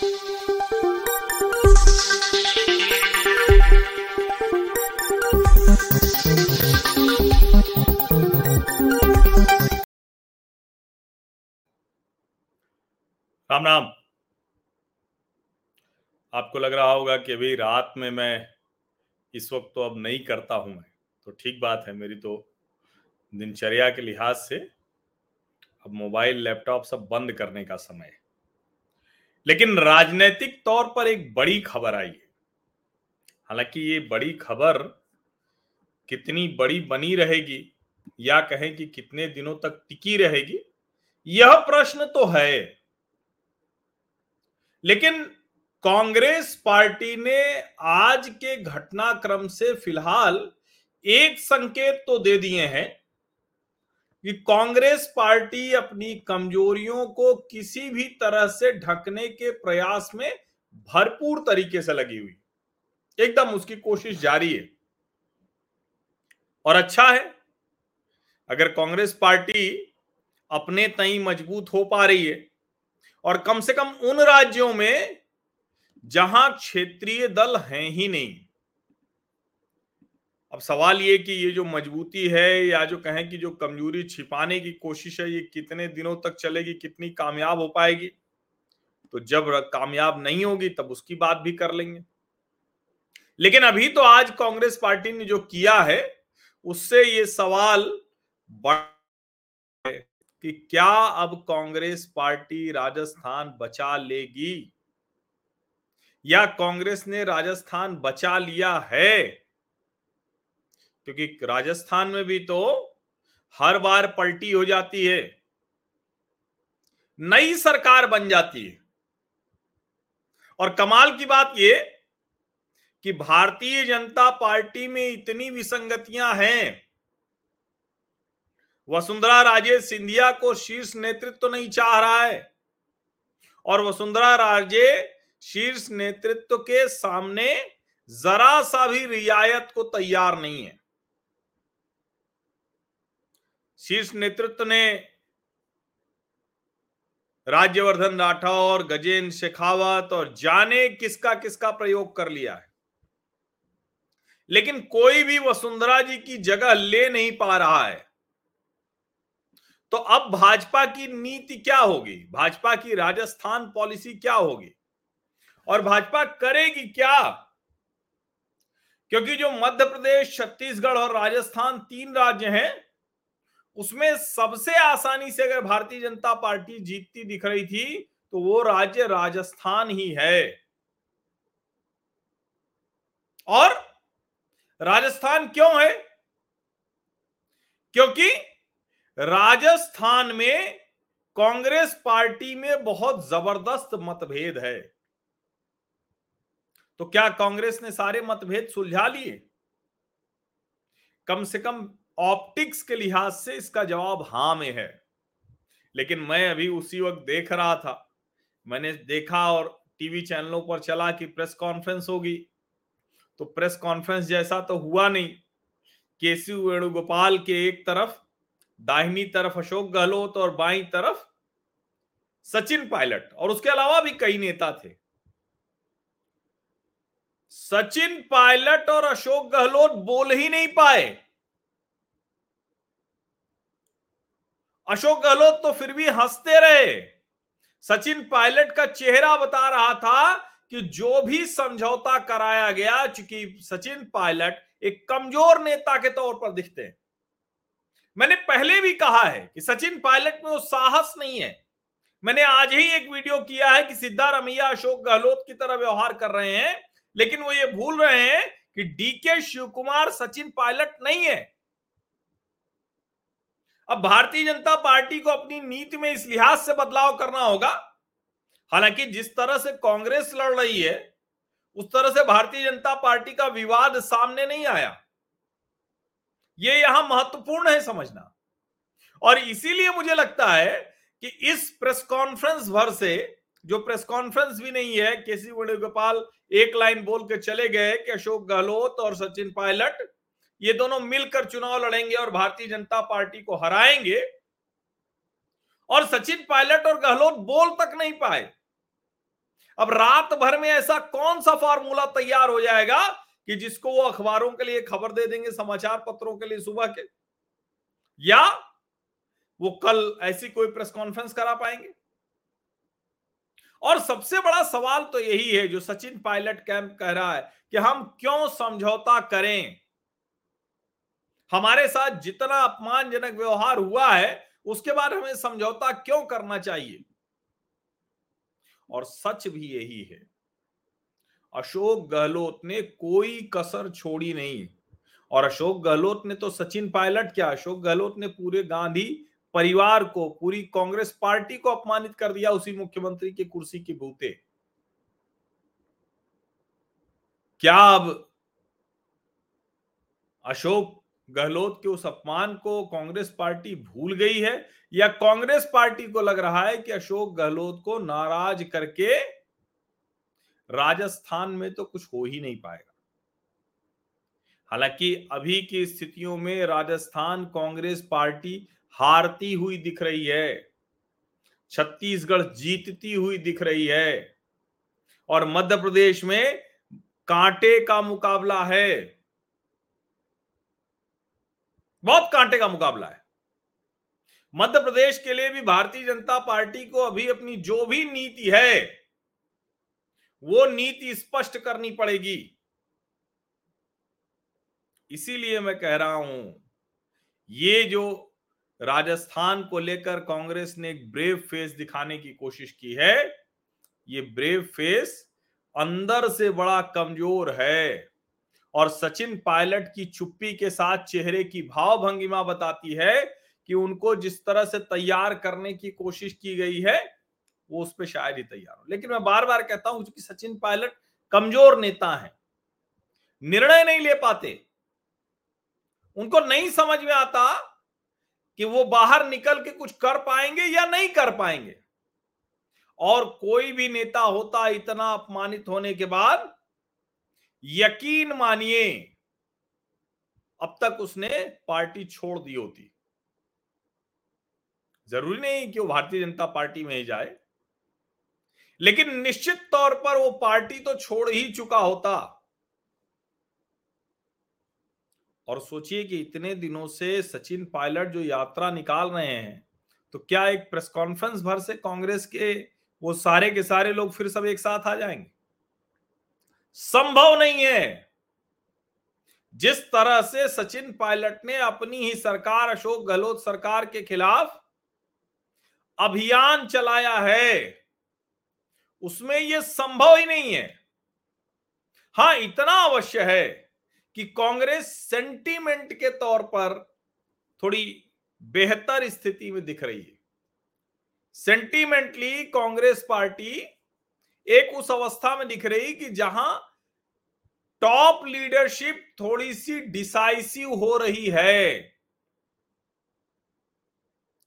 राम राम। आपको लग रहा होगा कि अभी रात में मैं इस वक्त तो अब नहीं करता हूँ मैं। तो ठीक बात है, मेरी तो दिनचर्या के लिहाज से अब मोबाइल, लैपटॉप सब बंद करने का समय है। लेकिन राजनीतिक तौर पर एक बड़ी खबर आई है। हालाँकि ये बड़ी खबर कितनी बड़ी बनी रहेगी या कहें कि कितने दिनों तक टिकी रहेगी, यह प्रश्न तो है। लेकिन कांग्रेस पार्टी ने आज के घटनाक्रम से फ़िलहाल एक संकेत तो दे दिए हैं कि कांग्रेस पार्टी अपनी कमजोरियों को किसी भी तरह से ढकने के प्रयास में भरपूर तरीके से लगी हुई। एकदम उसकी कोशिश जारी है। और अच्छा है, अगर कांग्रेस पार्टी अपने तई मज़बूत हो पा रही है, और कम से कम उन राज्यों में जहाँ क्षेत्रीय दल हैं ही नहीं अब सवाल ये कि ये जो मजबूती है या जो कहें कि जो कमज़ोरी छिपाने की कोशिश है, ये कितने दिनों तक चलेगी, कितनी कामयाब हो पाएगी? तो जब कामयाब नहीं होगी, तब उसकी बात भी कर लेंगे। लेकिन अभी तो आज कांग्रेस पार्टी ने जो किया है, उससे ये सवाल बढ़ कि क्या अब कांग्रेस पार्टी राजस्थान बचा लेगी? या कांग्रेस ने राजस्थान बचा लिया है? क्योंकि राजस्थान में भी तो हर बार पलटी हो जाती है, नई सरकार बन जाती है। और कमाल की बात यह कि भारतीय जनता पार्टी में इतनी विसंगतियाँ हैं। वसुंधरा राजे सिंधिया को शीर्ष नेतृत्व तो नहीं चाह रहा है और वसुंधरा राजे शीर्ष नेतृत्व के सामने जरा सा भी रियायत को तैयार नहीं है। शीर्ष नेतृत्व ने राज्यवर्धन राठौर, गजेंद्र शेखावत और जाने किसका किसका प्रयोग कर लिया है। लेकिन कोई भी वसुंधरा जी की जगह ले नहीं पा रहा है। तो अब भाजपा की नीति क्या होगी? भाजपा की राजस्थान पॉलिसी क्या होगी? और भाजपा करेगी क्या? क्योंकि जो मध्य प्रदेश, छत्तीसगढ़ और राजस्थान तीन राज्य हैं उसमें सबसे आसानी से अगर भारतीय जनता पार्टी जीतती दिख रही थी तो वो राज्य राजस्थान ही है। और राजस्थान क्यों है? क्योंकि राजस्थान में कांग्रेस पार्टी में बहुत ज़बरदस्त मतभेद है। तो क्या कांग्रेस ने सारे मतभेद सुलझा लिए? कम से कम ऑप्टिक्स के लिहाज से इसका जवाब हाँ में है। लेकिन मैं अभी उसी वक्त देख रहा था। मैंने देखा और टीवी चैनलों पर चला कि प्रेस कॉन्फ्रेंस होगी। तो प्रेस कॉन्फ्रेंस जैसा तो हुआ नहीं। केसी वेणुगोपाल के एक तरफ़, दाहिनी तरफ़ अशोक गहलोत और बाई तरफ़ सचिन पायलट और उसके अलावा भी कई नेता थे। सचिन पायलट और अशोक गहलोत बोल ही नहीं पाए। अशोक गहलोत तो फिर भी हँसते रहे। सचिन पायलट का चेहरा बता रहा था कि जो भी समझौता कराया गया, चूँकि सचिन पायलट एक कमज़ोर नेता के तौर पर दिखते हैं। मैंने पहले भी कहा है कि सचिन पायलट में वो साहस नहीं है। मैंने आज ही एक वीडियो किया है कि सिद्धारमैया, अशोक गहलोत की तरह व्यवहार कर रहे हैं, लेकिन वो ये भूल रहे हैं कि डीके शिव कुमार सचिन पायलट नहीं है। अब भारतीय जनता पार्टी को अपनी नीति में इस लिहाज से बदलाव करना होगा। हालाँकि जिस तरह से कांग्रेस लड़ रही है, उस तरह से भारतीय जनता पार्टी का विवाद सामने नहीं आया। ये यहाँ महत्वपूर्ण है समझना। और इसीलिए मुझे लगता है कि इस प्रेस कॉन्फ्रेंस भर से, जो प्रेस कॉन्फ्रेंस भी नहीं है केसी वेणुगोपाल एक लाइन बोल के चले गए कि अशोक गहलोत और सचिन पायलट ये दोनों मिलकर चुनाव लड़ेंगे और भारतीय जनता पार्टी को हराएँगे। और सचिन पायलट और गहलोत बोल तक नहीं पाए। अब रात भर में ऐसा कौन सा फॉर्मूला तैयार हो जाएगा कि जिसको वो अखबारों के लिए खबर दे देंगे, समाचार पत्रों के लिए सुबह के? या वो कल ऐसी कोई प्रेस कॉन्फ्रेंस करा पाएँगे? और सबसे बड़ा सवाल तो यही है, जो सचिन पायलट कैंप कह रहा है कि हम क्यों समझौता करें? हमारे साथ जितना अपमानजनक व्यवहार हुआ है, उसके बाद हमें समझौता क्यों करना चाहिए? और सच भी यही है। अशोक गहलोत ने कोई कसर छोड़ी नहीं। और अशोक गहलोत ने तो सचिन पायलट क्या। अशोक गहलोत ने पूरे गांधी परिवार को, पूरी कांग्रेस पार्टी को अपमानित कर दिया उसी मुख्यमंत्री की कुर्सी के बूते। क्या अब अशोक गहलोत के उस अपमान को कांग्रेस पार्टी भूल गई है, या कांग्रेस पार्टी को लग रहा है कि अशोक गहलोत को नाराज़ करके राजस्थान में तो कुछ हो ही नहीं पाएगा। हालाँकि अभी की स्थितियों में राजस्थान कांग्रेस पार्टी हारती हुई दिख रही है, छत्तीसगढ़ जीतती हुई दिख रही है, और मध्य प्रदेश में कांटे का मुकाबला है। बहुत कांटे का मुकाबला है। मध्य प्रदेश के लिए भी भारतीय जनता पार्टी को अभी अपनी जो भी नीति है, वो नीति स्पष्ट करनी पड़ेगी। इसीलिए मैं कह रहा हूँ, ये जो राजस्थान को लेकर कांग्रेस ने एक ब्रेव फेस दिखाने की कोशिश की है, ये ब्रेव फेस अंदर से बड़ा कमज़ोर है। और सचिन पायलट की चुप्पी के साथ चेहरे की भाव भंगिमा बताती है कि उनको जिस तरह से तैयार करने की कोशिश की गई है, वो उस पर शायद ही तैयार हो। लेकिन मैं बार बार कहता हूँ कि सचिन पायलट कमज़ोर नेता है, निर्णय नहीं ले पाते, उनको नहीं समझ में आता कि वो बाहर निकल के कुछ कर पाएँगे या नहीं कर पाएँगे। और कोई भी नेता होता इतना अपमानित होने के बाद यकीन मानिए, अब तक उसने पार्टी छोड़ दी होती। ज़रूरी नहीं कि वो भारतीय जनता पार्टी में ही जाए, लेकिन निश्चित तौर पर वो पार्टी तो छोड़ ही चुका होता। और सोचिए कि इतने दिनों से सचिन पायलट जो यात्रा निकाल रहे हैं तो क्या एक प्रेस कॉन्फ्रेंस भर से कांग्रेस के, वो सारे के सारे लोग फिर सब एक साथ आ जाएँगे? संभव नहीं है। जिस तरह से सचिन पायलट ने अपनी ही सरकार, अशोक गहलोत सरकार के खिलाफ अभियान चलाया है, उसमें यह संभव ही नहीं है। हाँ, इतना अवश्य है कि कांग्रेस सेंटीमेंट के तौर पर थोड़ी बेहतर स्थिति में दिख रही है। सेंटीमेंटली कांग्रेस पार्टी एक उस अवस्था में दिख रही कि जहाँ टॉप लीडरशिप थोड़ी सी डिसाइसिव हो रही है।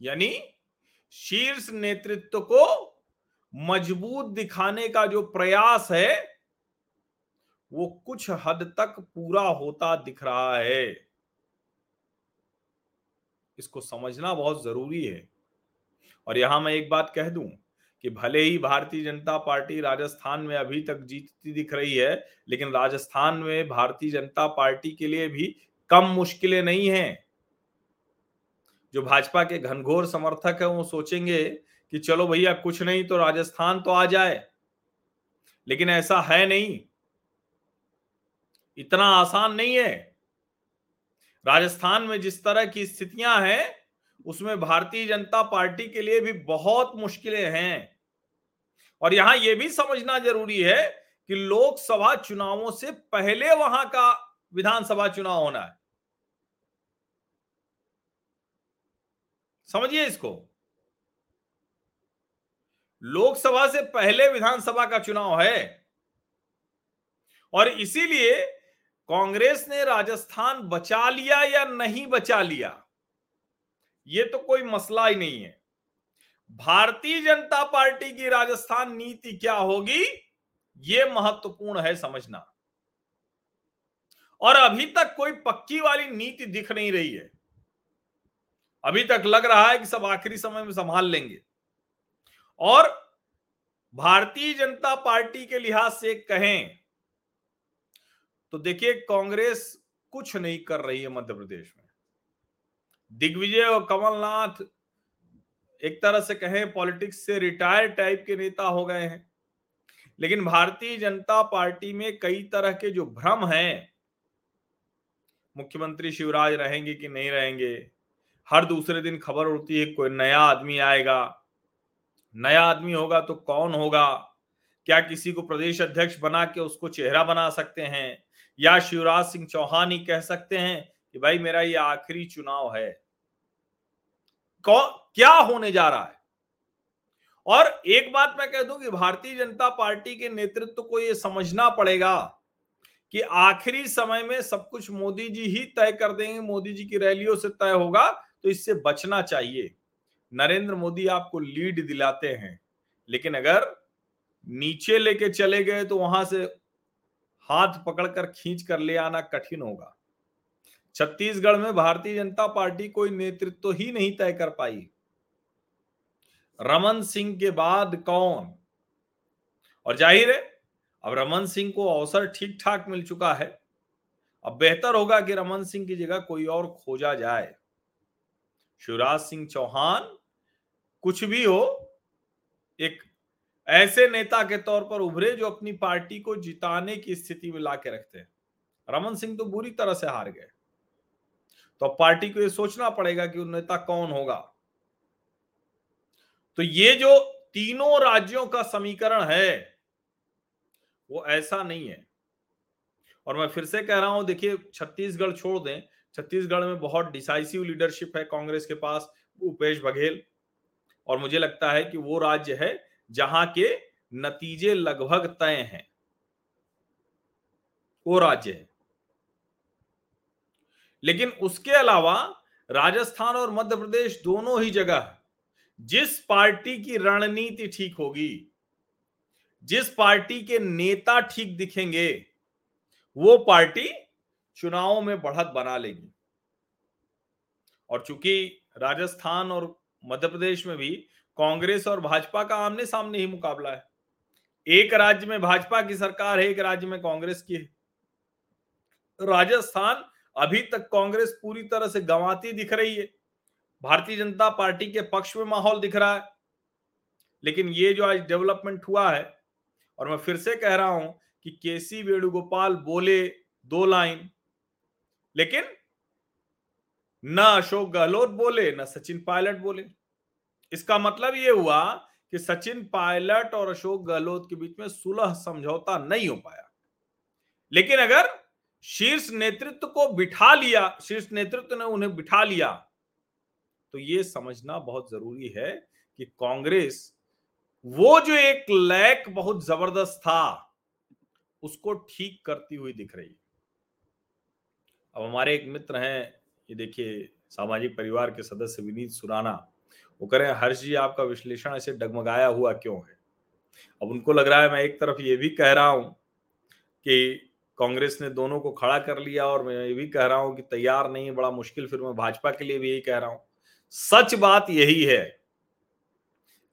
यानी शीर्ष नेतृत्व को मज़बूत दिखाने का जो प्रयास है, वो कुछ हद तक पूरा होता दिख रहा है। इसको समझना बहुत ज़रूरी है। और यहाँ मैं एक बात कह दूँ कि भले ही भारतीय जनता पार्टी राजस्थान में अभी तक जीतती दिख रही है, लेकिन राजस्थान में भारतीय जनता पार्टी के लिए भी कम मुश्किलें नहीं हैं। जो भाजपा के घनघोर समर्थक है, वो सोचेंगे कि चलो भैया, कुछ नहीं तो राजस्थान तो आ जाए। लेकिन ऐसा है नहीं। इतना आसान नहीं है। राजस्थान में जिस तरह की स्थितियाँ हैं, उसमें भारतीय जनता पार्टी के लिए भी बहुत मुश्किलें हैं। और यहाँ यह भी समझना ज़रूरी है कि लोकसभा चुनावों से पहले वहाँ का विधानसभा चुनाव होना है। समझिए इसको। लोकसभा से पहले विधानसभा का चुनाव है और इसीलिए कांग्रेस ने राजस्थान बचा लिया या नहीं बचा लिया, ये तो कोई मसला ही नहीं है। भारतीय जनता पार्टी की राजस्थान नीति क्या होगी? ये महत्वपूर्ण है समझना। और अभी तक कोई पक्की वाली नीति दिख नहीं रही है। अभी तक लग रहा है कि सब आखिरी समय में संभाल लेंगे। और भारतीय जनता पार्टी के लिहाज से कहें तो देखिए, कांग्रेस कुछ नहीं कर रही है मध्य प्रदेश में। दिग्विजय और कमलनाथ एक तरह से कहें, पॉलिटिक्स से रिटायर टाइप के नेता हो गए हैं। लेकिन भारतीय जनता पार्टी में कई तरह के जो भ्रम हैं, मुख्यमंत्री शिवराज रहेंगे कि नहीं रहेंगे, हर दूसरे दिन खबर उड़ती है, कोई नया आदमी आएगा, नया आदमी होगा तो कौन होगा? क्या किसी को प्रदेश अध्यक्ष बना के उसको चेहरा बना सकते हैं? या शिवराज सिंह चौहान ही कह सकते हैं कि भाई मेरा ये आखिरी चुनाव है। क्या होने जा रहा है? और एक बात मैं कह दूँ कि भारतीय जनता पार्टी के नेतृत्व को यह समझना पड़ेगा कि आखिरी समय में सब कुछ मोदी जी ही तय कर देंगे, मोदी जी की रैलियों से तय होगा तो इससे बचना चाहिए। नरेंद्र मोदी आपको लीड दिलाते हैं, लेकिन अगर नीचे लेके चले गए तो वहाँ से हाथ पकड़कर खींच कर ले आना कठिन होगा। छत्तीसगढ़ में भारतीय जनता पार्टी कोई नेतृत्व ही नहीं तय कर पाई। रमन सिंह के बाद कौन? और ज़ाहिर है, अब रमन सिंह को अवसर ठीक ठाक मिल चुका है। अब बेहतर होगा कि रमन सिंह की जगह कोई और खोजा जाए। शिवराज सिंह चौहान, कुछ भी हो, एक ऐसे नेता के तौर पर उभरे जो अपनी पार्टी को जिताने की स्थिति में ला के रखते हैं। रमन सिंह तो बुरी तरह से हार गए। तो पार्टी को यह सोचना पड़ेगा कि नेता कौन होगा। तो ये जो तीनों राज्यों का समीकरण है, वो ऐसा नहीं है। और मैं फिर से कह रहा हूँ, देखिए, छत्तीसगढ़ छोड़ दें। छत्तीसगढ़ में बहुत डिसाइसिव लीडरशिप है कांग्रेस के पास भूपेश बघेल। और मुझे लगता है कि वो राज्य है जहाँ के नतीजे लगभग तय हैं। वो राज्य है। लेकिन उसके अलावा राजस्थान और मध्य प्रदेश दोनों ही जगह जिस पार्टी की रणनीति ठीक होगी, जिस पार्टी के नेता ठीक दिखेंगे, वो पार्टी चुनावों में बढ़त बना लेगी। और चूँकि राजस्थान और मध्य प्रदेश में भी कांग्रेस और भाजपा का आमने सामने ही मुकाबला है, एक राज्य में भाजपा की सरकार है, एक राज्य में कांग्रेस की है। राजस्थान अभी तक कांग्रेस पूरी तरह से गंवाती दिख रही है। भारतीय जनता पार्टी के पक्ष में माहौल दिख रहा है। लेकिन ये जो आज डेवलपमेंट हुआ है, और मैं फिर से कह रहा हूँ कि केसी वेणुगोपाल बोले दो लाइन, लेकिन न अशोक गहलोत बोले, न सचिन पायलट बोले। इसका मतलब ये हुआ कि सचिन पायलट और अशोक गहलोत के बीच में सुलह समझौता नहीं हो पाया। लेकिन अगर शीर्ष नेतृत्व को बिठा लिया, शीर्ष नेतृत्व ने उन्हें बिठा लिया। तो ये समझना बहुत ज़रूरी है कि कांग्रेस, वो जो एक लैक बहुत ज़बरदस्त था, उसको ठीक करती हुई दिख रही अब हमारे एक मित्र हैं, ये देखिए, सामाजिक परिवार के सदस्य विनीत सुराना, वो कह रहे हैं, हर्ष जी, आपका विश्लेषण ऐसे डगमगाया हुआ क्यों है? अब उनको लग रहा है, मैं एक तरफ़ ये भी कह रहा हूँ कि कांग्रेस ने दोनों को खड़ा कर लिया और मैं ये भी कह रहा हूँ कि तैयार नहीं बड़ा मुश्किल, फिर मैं भाजपा के लिए भी यही कह रहा हूँ। सच बात यही है।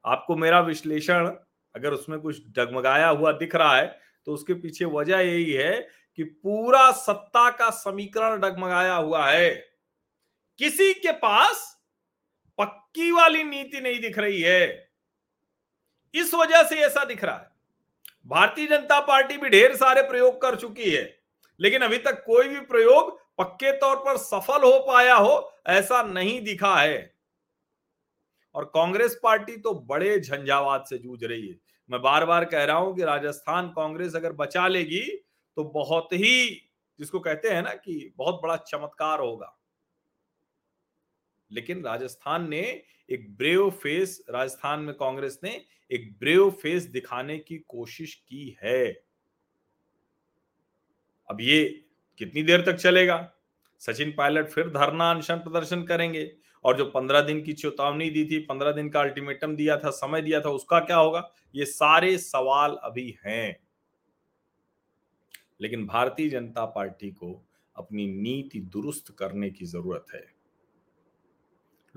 आपको मेरा विश्लेषण अगर उसमें कुछ डगमगाया हुआ दिख रहा है तो उसके पीछे वजह यही है कि पूरा सत्ता का समीकरण डगमगाया हुआ है। किसी के पास पक्की वाली नीति नहीं दिख रही है। इस वजह से ऐसा दिख रहा है। भारतीय जनता पार्टी भी ढेर सारे प्रयोग कर चुकी है, लेकिन अभी तक कोई भी प्रयोग पक्के तौर पर सफल हो पाया हो, ऐसा नहीं दिखा है। और कांग्रेस पार्टी तो बड़े झंझावात से जूझ रही है। मैं बार बार कह रहा हूँ कि राजस्थान कांग्रेस अगर बचा लेगी तो बहुत ही, जिसको कहते हैं ना कि बहुत बड़ा चमत्कार होगा। लेकिन राजस्थान ने एक ब्रेव फेस राजस्थान में कांग्रेस ने एक ब्रेव फेस दिखाने की कोशिश की है। अब ये कितनी देर तक चलेगा? सचिन पायलट फिर धरना अनशन प्रदर्शन करेंगे और जो पंद्रह दिन की चेतावनी दी थी, पंद्रह दिन का अल्टीमेटम दिया था, समय दिया था, उसका क्या होगा? ये सारे सवाल अभी हैं। लेकिन भारतीय जनता पार्टी को अपनी नीति दुरुस्त करने की ज़रूरत है।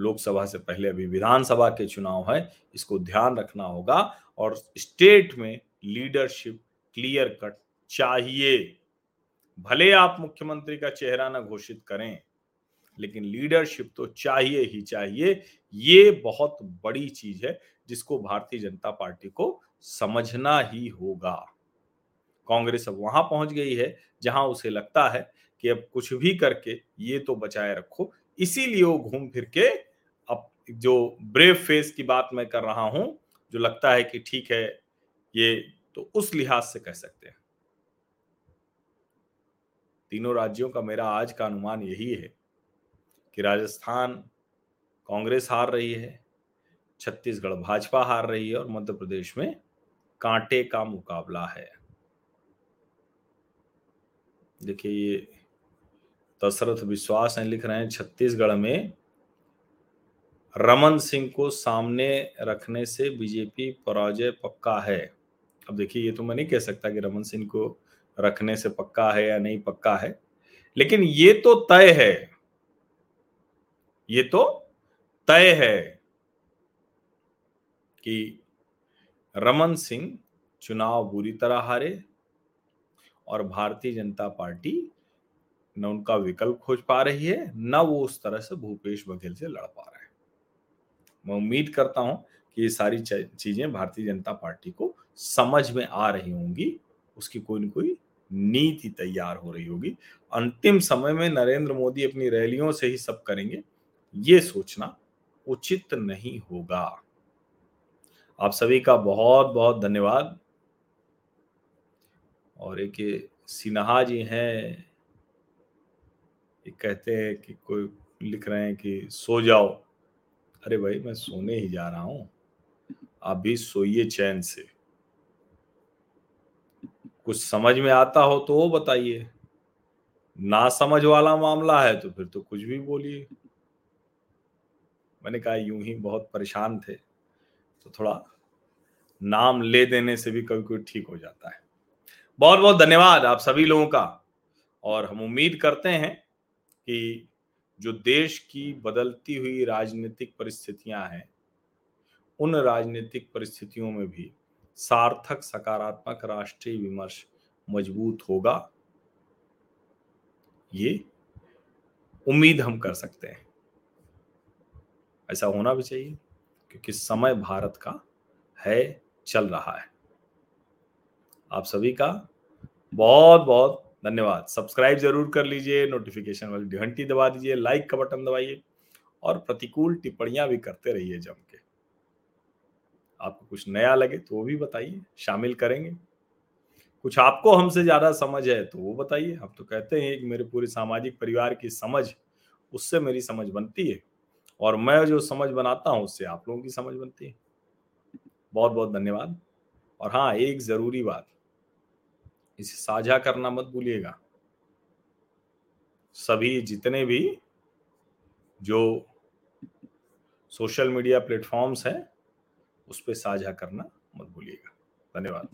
लोकसभा से पहले अभी विधानसभा के चुनाव है, इसको ध्यान रखना होगा और स्टेट में लीडरशिप क्लियर कट चाहिए। भले आप मुख्यमंत्री का चेहरा ना घोषित करें, लेकिन लीडरशिप तो चाहिए ही चाहिए। ये बहुत बड़ी चीज़ है जिसको भारतीय जनता पार्टी को समझना ही होगा। कांग्रेस अब वहाँ पहुँच गई है, जहाँ उसे लगता है कि अब कुछ भी करके ये तो बचाए रखो, इसीलिए वो घूम फिर के जो ब्रेव फेस की बात मैं कर रहा हूँ, जो लगता है कि ठीक है ये तो उस लिहाज से कह सकते हैं। तीनों राज्यों का मेरा आज का अनुमान यही है कि राजस्थान कांग्रेस हार रही है, छत्तीसगढ़ भाजपा हार रही है और मध्य प्रदेश में कांटे का मुकाबला है। देखिए, ये दशरथ विश्वास हैं, लिख रहे हैं छत्तीसगढ़ में रमन सिंह को सामने रखने से बीजेपी पराजय पक्का है। अब देखिए, ये तो मैं नहीं कह सकता कि रमन सिंह को रखने से पक्का है या नहीं पक्का है, लेकिन ये तो तय है। ये तो तय है कि रमन सिंह चुनाव बुरी तरह हारे और भारतीय जनता पार्टी न उनका विकल्प खोज पा रही है, न वो उस तरह से भूपेश बघेल से लड़ पा रहे हैं। मैं उम्मीद करता हूँ कि ये सारी चीज़ें भारतीय जनता पार्टी को समझ में आ रही होंगी, उसकी कोई ना कोई नीति तैयार हो रही होगी। अंतिम समय में नरेंद्र मोदी अपनी रैलियों से ही सब करेंगे, ये सोचना उचित नहीं होगा। आप सभी का बहुत बहुत धन्यवाद। और एक सिन्हा जी हैं कहते हैं कि कोई लिख रहे हैं कि सो जाओ। अरे भाई, मैं सोने ही जा रहा हूँ। आप भी सोइए चैन से। कुछ समझ में आता हो तो वो बताइए। ना समझ वाला मामला है तो फिर तो कुछ भी बोलिए। मैंने कहा, यूँ ही बहुत परेशान थे। तो थोड़ा नाम ले देने से भी कभी कोई ठीक हो जाता है। बहुत बहुत धन्यवाद आप सभी लोगों का। और हम उम्मीद करते हैं कि जो देश की बदलती हुई राजनीतिक परिस्थितियाँ हैं, उन राजनीतिक परिस्थितियों में भी सार्थक, सकारात्मक राष्ट्रीय विमर्श मज़बूत होगा। ये उम्मीद हम कर सकते हैं। ऐसा होना भी चाहिए, क्योंकि समय भारत का है, चल रहा है। आप सभी का बहुत बहुत धन्यवाद। सब्सक्राइब ज़रूर कर लीजिए नोटिफिकेशन वाली घंटी दबा दीजिए लाइक का बटन दबाइए और प्रतिकूल टिप्पणियाँ भी करते रहिए जम के। आपको कुछ नया लगे तो वो भी बताइए, शामिल करेंगे। कुछ आपको हमसे ज़्यादा समझ है तो वो बताइए। हम तो कहते हैं कि मेरे पूरे सामाजिक परिवार की समझ, उससे मेरी समझ बनती है और मैं जो समझ बनाता हूँ, उससे आप लोगों की समझ बनती है। बहुत बहुत धन्यवाद। और हाँ एक ज़रूरी बात इसे साझा करना मत भूलिएगा। सभी जितने भी जो सोशल मीडिया प्लेटफॉर्म्स हैं, उस पर साझा करना मत भूलिएगा। धन्यवाद।